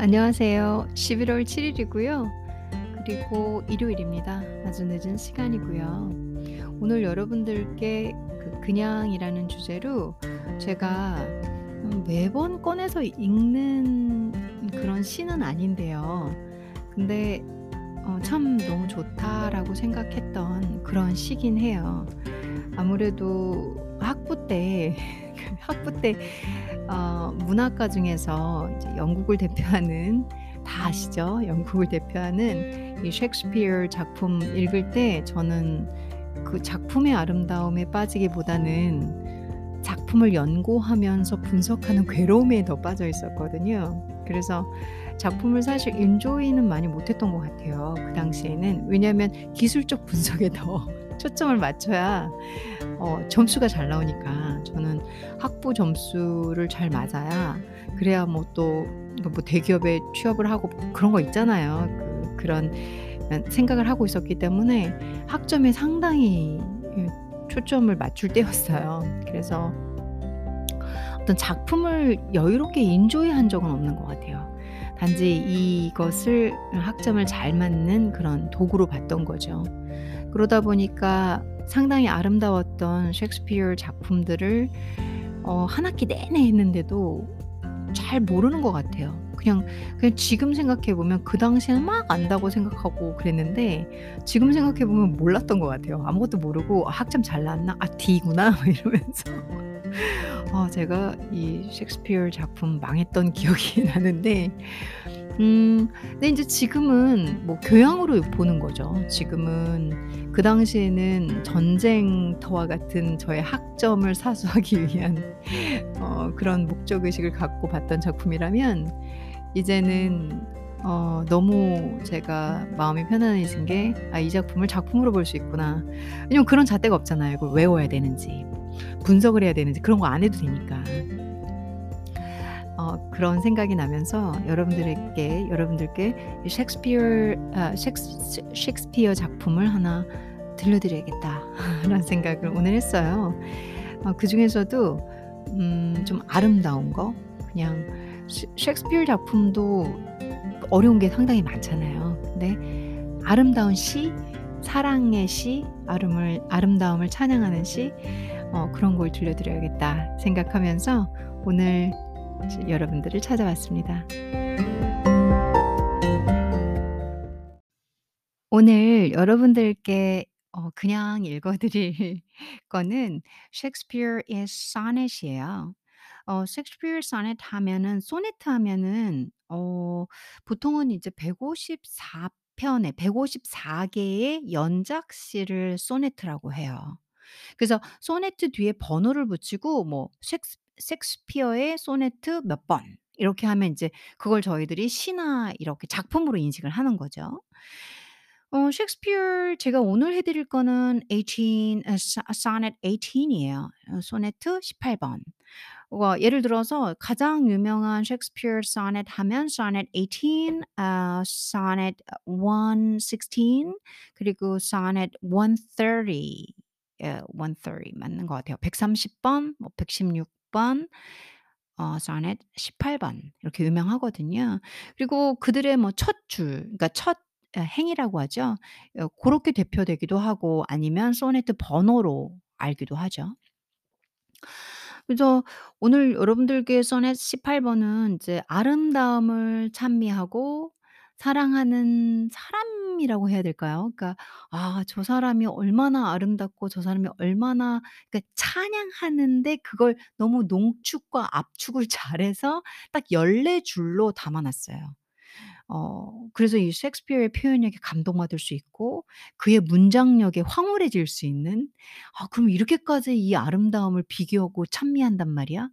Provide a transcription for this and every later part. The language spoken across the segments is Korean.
안녕하세요. 11월 7일이고요. 그리고 일요일입니다. 아주 늦은 시간이고요. 오늘 여러분들께 그 그냥이라는 주제로 제가 음, 매번 꺼내서 읽는 그런 시는 아닌데요. 근데 어, 참 너무 좋다라고 생각했던 그런 시긴 해요. 아무래도 학부 때 학부 때 어, 문학가 중에서 이제 영국을 대표하는 다 아시죠? 영국을 대표하는 이 셰익스피어 작품 읽을 때 저는 그 작품의 아름다움에 빠지기보다는 작품을 연구하면서 분석하는 괴로움에 더 빠져 있었거든요. 그래서 작품을 사실 인조이는 많이 못했던 것 같아요. 그 당시에는 왜냐하면 기술적 분석에 더 초점을 맞춰야 어, 점수가 잘 나오니까 저는 학부 점수를 잘 맞아야 그래야 뭐또뭐 대기업에 취업을 하고 그런 거 있잖아요. 그, 그런 생각을 하고 있었기 때문에 학점에 상당히 예, 초점을 맞출 때였어요. 그래서 어떤 작품을 여유롭게 인조이한 적은 없는 것 같아요. 단지 이것을 학점을 잘 맞는 그런 도구로 봤던 거죠. 그러다 보니까 상당히 아름다웠던 셰익스피어 작품들을 어, 한 학기 내내 했는데도 잘 모르는 것 같아요. 그냥 그냥 지금 생각해 보면 그 당시에는 막 안다고 생각하고 그랬는데 지금 생각해 보면 몰랐던 것 같아요. 아무것도 모르고 아, 학점 잘 나왔나? 아 D구나 이러면서 어, 제가 이 셰익스피어 작품 망했던 기억이 나는데 음 근데 인제 지금은 뭐 교양으로 보는 거죠. 지금은 그 당시에는 전쟁터와 같은 저의 학점을 사수하기 위한 어 그런 목적 의식을 갖고 봤던 작품이라면 이제는 어 너무 제가 마음이 편안해진 게 '아 이 작품을 작품으로 볼 수 있구나.' 왜냐면 그런 잣대가 없잖아요. 이걸 외워야 되는지 분석을 해야 되는지 그런 거 안 해도 되니까. 어 그런 생각이 나면서 여러분들에게 여러분들께 셰익스피어 아 셰익스 셰익스피어 작품을 하나 들려 드려야겠다라는 생각을 오늘 했어요. 어 그 중에서도 음 좀 아름다운 거 그냥 셰 셰익스피어 작품도 어려운 게 상당히 많잖아요. 근데 아름다운 시, 사랑의 시, 아름을 아름다움을 찬양하는 시 어 그런 걸 들려 드려야겠다 생각하면서 오늘 여러분들을 찾아왔습니다. 오늘 여러분들께 어 그냥 읽어 드릴 거는 셰익스피어의 소넷이에요. 어 셰익스피어 소넷 하면은 소네트 하면은 어 보통은 이제 154 편의 154 개의 연작시를 소네트라고 해요. 그래서 소네트 뒤에 번호를 붙이고 뭐 셰익스피어의 소네트 몇 번 이렇게 하면 인제 그걸 저희들이 시나 이렇게 작품으로 인식을 하는 거죠. 어 셰익스피어 제가 오늘 해 드릴 거는 18아소 sonnet 18 이에요. 어 소네트 18 번. 어 예를 들어서 가장 유명한 셰익스피어 sonnet 하면 sonnet 18아 sonnet 116 그리고 sonnet 130예130 맞는 것 같아요. 130 번, 뭐 116 번, 어 sonnet 18번 이렇게 유명하거든요. 그리고 그들의 뭐 첫 줄 그러니까 첫 어 행이라고 하죠. 어 고렇게 대표되기도 하고 아니면 소네트 번호로 알기도 하죠. 그래서 오늘 여러분들께 소넷 18 번은 이제 아름다움을 찬미하고 사랑하는 사람 이라고 해야 될까요? 그러니까 '아 저 사람이 얼마나 아름답고 저 사람이 얼마나' 그러니까 찬양하는데 그걸 너무 농축과 압축을 잘해서 딱 14 줄로 담아 놨어요. 어 그래서 이 셰익스피어의 표현력에 감동받을 수 있고 그의 문장력에 황홀해질 수 있는 '아 그럼 이렇게까지 이 아름다움을 비교하고 찬미한단 말이야?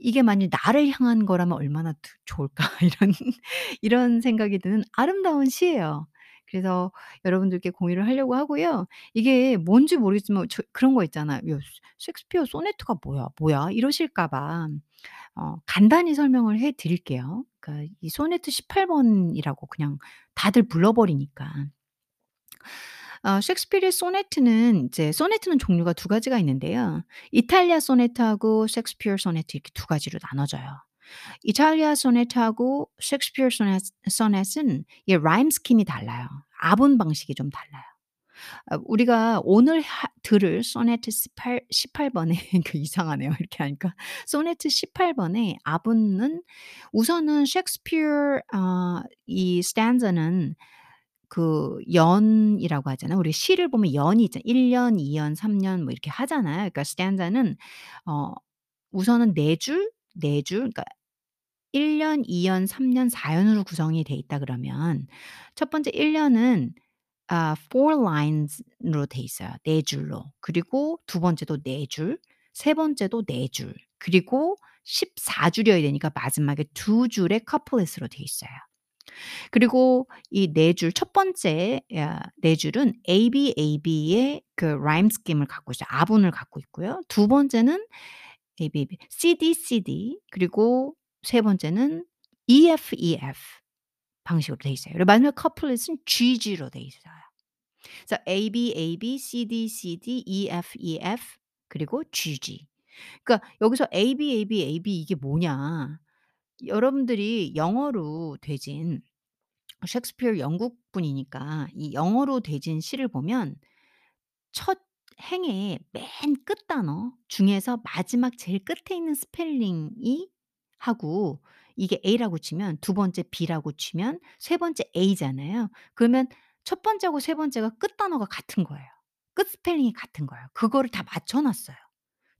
이게 만일 나를 향한 거라면 얼마나 더 좋을까.' 이런 이런 생각이 드는 아름다운 시예요. 그래서 여러분들께 공유를 하려고 하고요. 이게 뭔지 모르겠지만 저 그런 거 있잖아요. "야 셰익스피어 소네트가 뭐야, 뭐야?" 이러실까 봐 어 간단히 설명을 해 드릴게요. 그러니까 이 소네트 18 번이라고 그냥 다들 불러 버리니까. 어 셰익스피어의 소네트는 이제 소네트는 종류가 두 가지가 있는데요. 이탈리아 소네트하고 셰익스피어 소네트 이렇게 두 가지로 나눠져요. 이탈리아 소네트하고 셰익스피어 sonnet sonnet은 이 rhyme scheme이 달라요. 압운 방식이 좀 달라요. 아 우리가 오늘 하 들을 소네트 18 18 번의 그 이상하네요 이렇게 하니까. 소네트 18 번의 압운은 우선은 셰익스피어 아이 stanza는 그 연이라고 하잖아요. 우리 시를 보면 연이 있잖아요. 1 년, 2 년, 3년 뭐 이렇게 하잖아요. 그러니까 stanza는 어 우선은 4 줄, 4줄 그러니까 1 년, 2 년, 3 년, 4 년으로 구성이 돼 있다 그러면 첫 번째 1 년은 아 4 lines로 돼 있어요. 4 줄로. 그리고 두 번째도 4 줄, 세 번째도 4 줄, 그리고 14 줄이어야 되니까 마지막에 2 줄의 커플릿으로 돼 있어요. 그리고 이네줄첫 번째 야네 줄은 ABAB의 그 라임 스킴을 갖고 있어요. 아분을 갖고 있고요. 두 번째는 ABAB, CDCD 그리고 세 번째는 EFEF 방식으로 돼 있어요. 그리고 마지막 커플릿은 GG로 돼 있어요. 그래서 ABAB, CDCD, EFEF 그리고 GG. 그러니까 여기서 ABAB, AB 이게 뭐냐. 여러분들이 영어로 되진 셰익스피어 영국 분이니까 이 영어로 되진 시를 보면 첫 행의 맨 끝 단어 중에서 마지막 제일 끝에 있는 스펠링이 하고 이게 A라고 치면 두 번째 B라고 치면 세 번째 A잖아요. 그러면 첫 번째하고 세 번째가 끝 단어가 같은 거예요. 끝 스펠링이 같은 거예요. 그거를 다 맞춰 놨어요.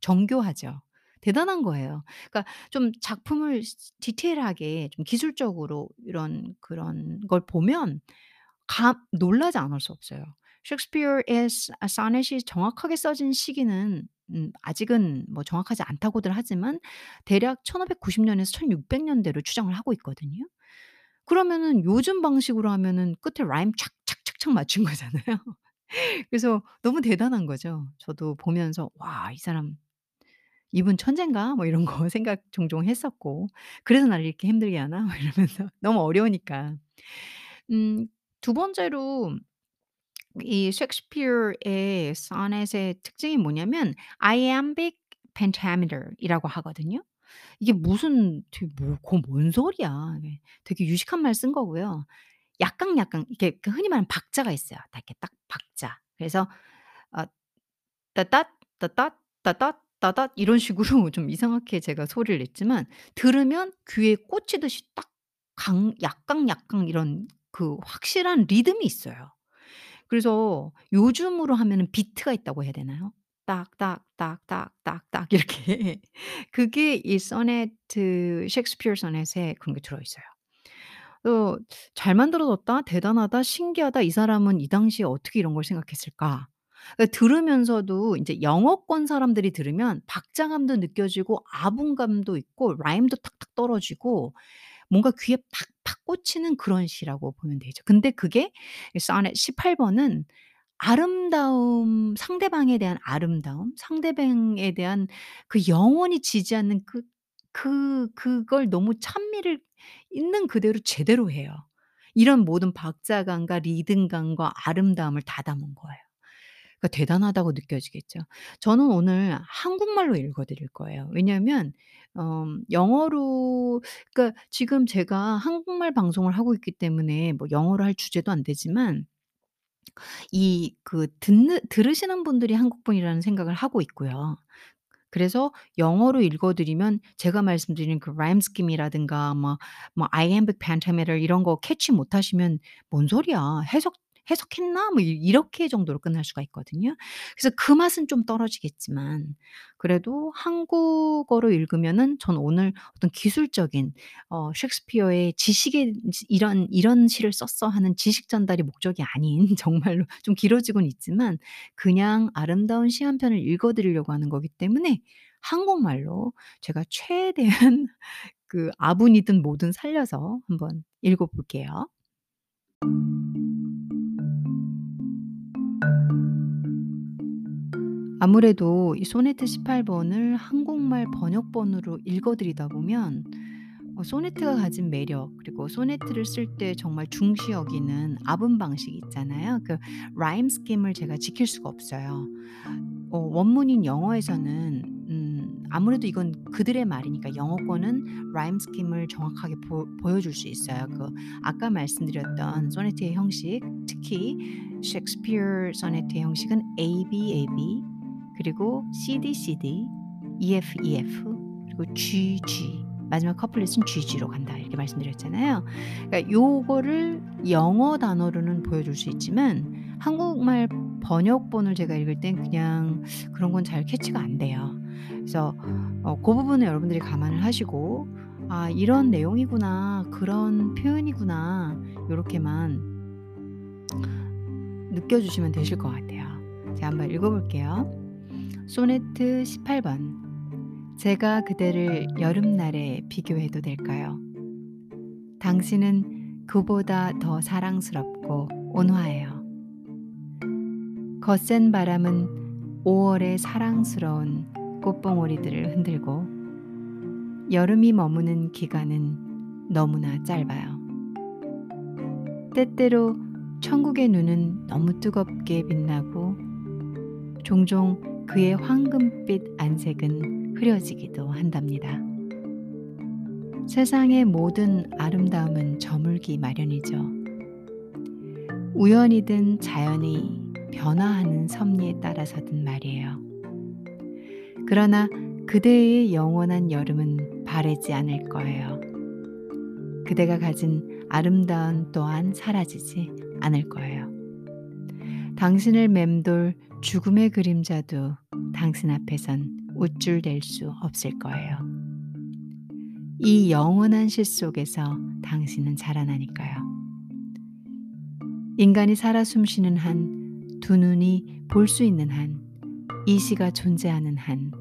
정교하죠. 대단한 거예요. 그러니까 좀 작품을 스 디테일하게 좀 기술적으로 이런 그런 걸 보면 감 놀라지 않을 수 없어요. 셰익스피어의 사 소넷이 정확하게 써진 시기는 음 아직은 뭐 정확하지 않다고들 하지만 대략 1590 년에서 1600 년대로 추정을 하고 있거든요. 그러면은 요즘 방식으로 하면은 끝에 라임 착착착착 맞춘 거잖아요. 그래서 너무 대단한 거죠. 저도 보면서 '와 이 사람 이분 천재인가?' 뭐 이런 거 생각 종종 했었고 '그래서 나를 이렇게 힘들게 하나?' 막 이러면서 너무 어려우니까. 음두 번째로 이 셰익스피어의 소넷의 특징이 뭐냐면 iambic pentameter이라고 하거든요. 이게 무슨 뭐 그건 뭔 소리야. 이게 되게 유식한 말 쓴 거고요. 약강약강 이렇게 그 흔히 말하는 박자가 있어요. 딱 이렇게 딱 박자. 그래서 어 따따 따따 따따 따따 이런 식으로 좀 이상하게 제가 소리를 냈지만 들으면 귀에 꽂히듯이 딱 강 약강 약강 이런 그 확실한 리듬이 있어요. 그래서 요즘으로 하면은 비트가 있다고 해야 되나요? 딱딱딱딱딱딱 이렇게 그게 이 소네트 셰익스피어 소넷에 그런 게 들어 있어요. 어 '잘 만들어졌다. 대단하다. 신기하다. 이 사람은 이 당시에 어떻게 이런 걸 생각했을까?' 그 들으면서도 인제 영어권 사람들이 들으면 박자감도 느껴지고 아분감도 있고 라임도 탁탁 떨어지고 뭔가 귀에 팍팍 꽂히는 그런 시라고 보면 되죠. 근데 그게 이 소넷 18 번은 아름다움 상대방에 대한 아름다움, 상대방에 대한 그 영원히 지지 않는 그 그 그걸 너무 찬미를 있는 그대로 제대로 해요. 이런 모든 박자감과 리듬감과 아름다움을 다 담은 거예요. 그러니까 대단하다고 느껴지겠죠. 저는 오늘 한국말로 읽어 드릴 거예요. 왜냐하면 어 영어로 그러니까 지금 제가 한국말 방송을 하고 있기 때문에 뭐 영어로 할 주제도 안 되지만 이 그 듣는 들으시는 분들이 한국 분이라는 생각을 하고 있고요. 그래서 영어로 읽어 드리면 제가 말씀드린 그 라임 스킴이라든가 뭐 뭐 iambic pentameter 이런 거 캐치 못 하시면 '뭔 소리야. 해석 해석했나?' 뭐이 이렇게 정도로 끝날 수가 있거든요. 그래서 그 맛은 좀 떨어지겠지만 그래도 한국어로 읽으면은 저는 오늘 어떤 기술적인 어 셰익스피어의 지식의 지 이런 '이런 시를 썼어.' 하는 지식 전달이 목적이 아닌 정말로 좀 길어지고는 있지만 그냥 아름다운 시 한 편을 읽어 드리려고 하는 거기 때문에 한국말로 제가 최대한 그 아분이든 뭐든 살려서 한번 읽어 볼게요. 아무래도 이 소네트 18 번을 한국말 번역본으로 읽어 드리다 보면 어 소네트가 가진 매력 그리고 소네트를 쓸 때 정말 중시 여기는 압운 방식이 있잖아요. 그 rhyme scheme을 제가 지킬 수가 없어요. 어 원문인 영어에서는 음 아무래도 이건 그들의 말이니까 영어권은 rhyme scheme을 정확하게 보, 보여줄 수 있어요. 그 아까 말씀드렸던 소네트의 형식, 특히 셰익스피어 소네트의 형식은 A B A B 그리고 C D C D E F E F 그리고 G G 마지막 커플릿은 GG로 간다 이렇게 말씀드렸잖아요. 그러니까 요거를 영어 단어로는 보여줄 수 있지만 한국말 번역본을 제가 읽을 땐 그냥 그런 건 잘 캐치가 안 돼요. 그래서 어, 그 부분을 여러분들이 감안을 하시고 아 이런 내용이구나 그런 표현이구나 이렇게만 느껴주시면 되실 것 같아요. 제가 한번 읽어볼게요. 소네트 18번 제가 그대를 여름날에 비교해도 될까요? 당신은 그보다 더 사랑스럽고 온화해요. 거센 바람은 5월의 사랑스러운 꽃봉오리들을 흔들고 여름이 머무는 기간은 너무나 짧아요. 때때로 천국의 눈은 너무 뜨겁게 빛나고 종종 그의 황금빛 안색은 흐려지기도 한답니다. 세상의 모든 아름다움은 저물기 마련이죠. 우연이든 자연이 변화하는 섭리에 따라서든 말이에요. 그러나 그대의 영원한 여름은 바래지 않을 거예요. 그대가 가진 아름다움 또한 사라지지 않을 거예요. 당신을 맴돌 죽음의 그림자도 당신 앞에선 우쭐댈 수 없을 거예요. 이 영원한 시 속에서 당신은 자라나니까요. 인간이 살아 숨쉬는 한 두 눈이 볼 수 있는 한, 이 시가 존재하는 한,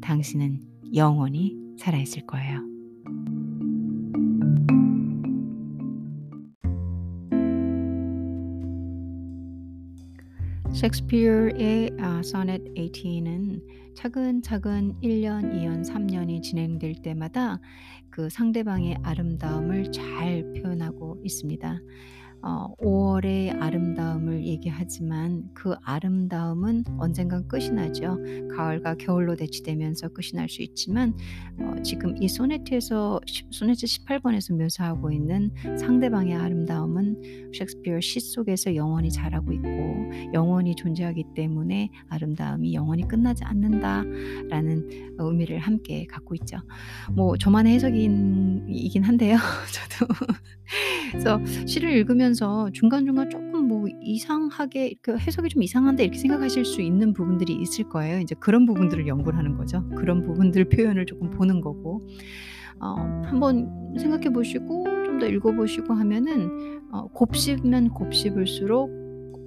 당신은 영원히 살아있을 거예요. 셰익스피어의 아, 소넷 18은 차근차근 1년, 2년, 3년이 진행될 때마다 그 상대방의 아름다움을 잘 표현하고 있습니다. 어, 5월의 아름다움을 얘기하지만 그 아름다움은 언젠간 끝이 나죠. 가을과 겨울로 대치되면서 끝이 날 수 있지만 어, 지금 이 소네트에서 소네트 18번에서 묘사하고 있는 상대방의 아름다움은 셰익스피어 시 속에서 영원히 자라고 있고 영원히 존재하기 때문에 아름다움이 영원히 끝나지 않는다라는 의미를 함께 갖고 있죠. 뭐 저만의 해석이긴 한데요. 저도 그래서 시를 읽으면 서 중간중간 조금 뭐 이상하게 이렇게 해석이 좀 이상한데 이렇게 생각하실 수 있는 부분들이 있을 거예요. 이제 그런 부분들을 연구를 하는 거죠. 그런 부분들 표현을 조금 보는 거고. 어, 한번 생각해 보시고 좀 더 읽어 보시고 하면은 어, 곱씹으면 곱씹을수록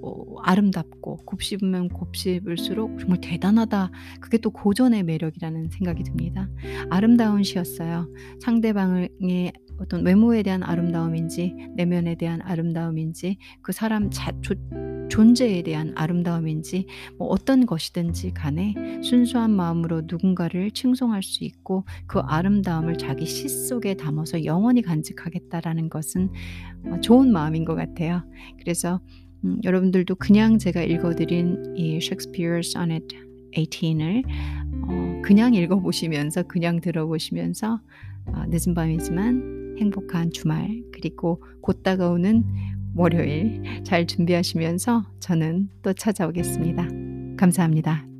어, 아름답고 곱씹으면 곱씹을수록 정말 대단하다. 그게 또 고전의 매력이라는 생각이 듭니다. 아름다운 시였어요. 상대방의 어떤 외모에 대한 아름다움인지 내면에 대한 아름다움인지 그 사람 자, 조, 존재에 대한 아름다움인지 뭐 어떤 것이든지 간에 순수한 마음으로 누군가를 칭송할 수 있고 그 아름다움을 자기 시 속에 담아서 영원히 간직하겠다라는 것은 어, 좋은 마음인 것 같아요. 그래서 음, 여러분들도 그냥 제가 읽어드린 이 셰익스피어 소넷 18을 어, 그냥 읽어보시면서 그냥 들어보시면서 어, 늦은 밤이지만 행복한 주말 그리고 곧 다가오는 월요일 잘 준비하시면서 저는 또 찾아오겠습니다. 감사합니다.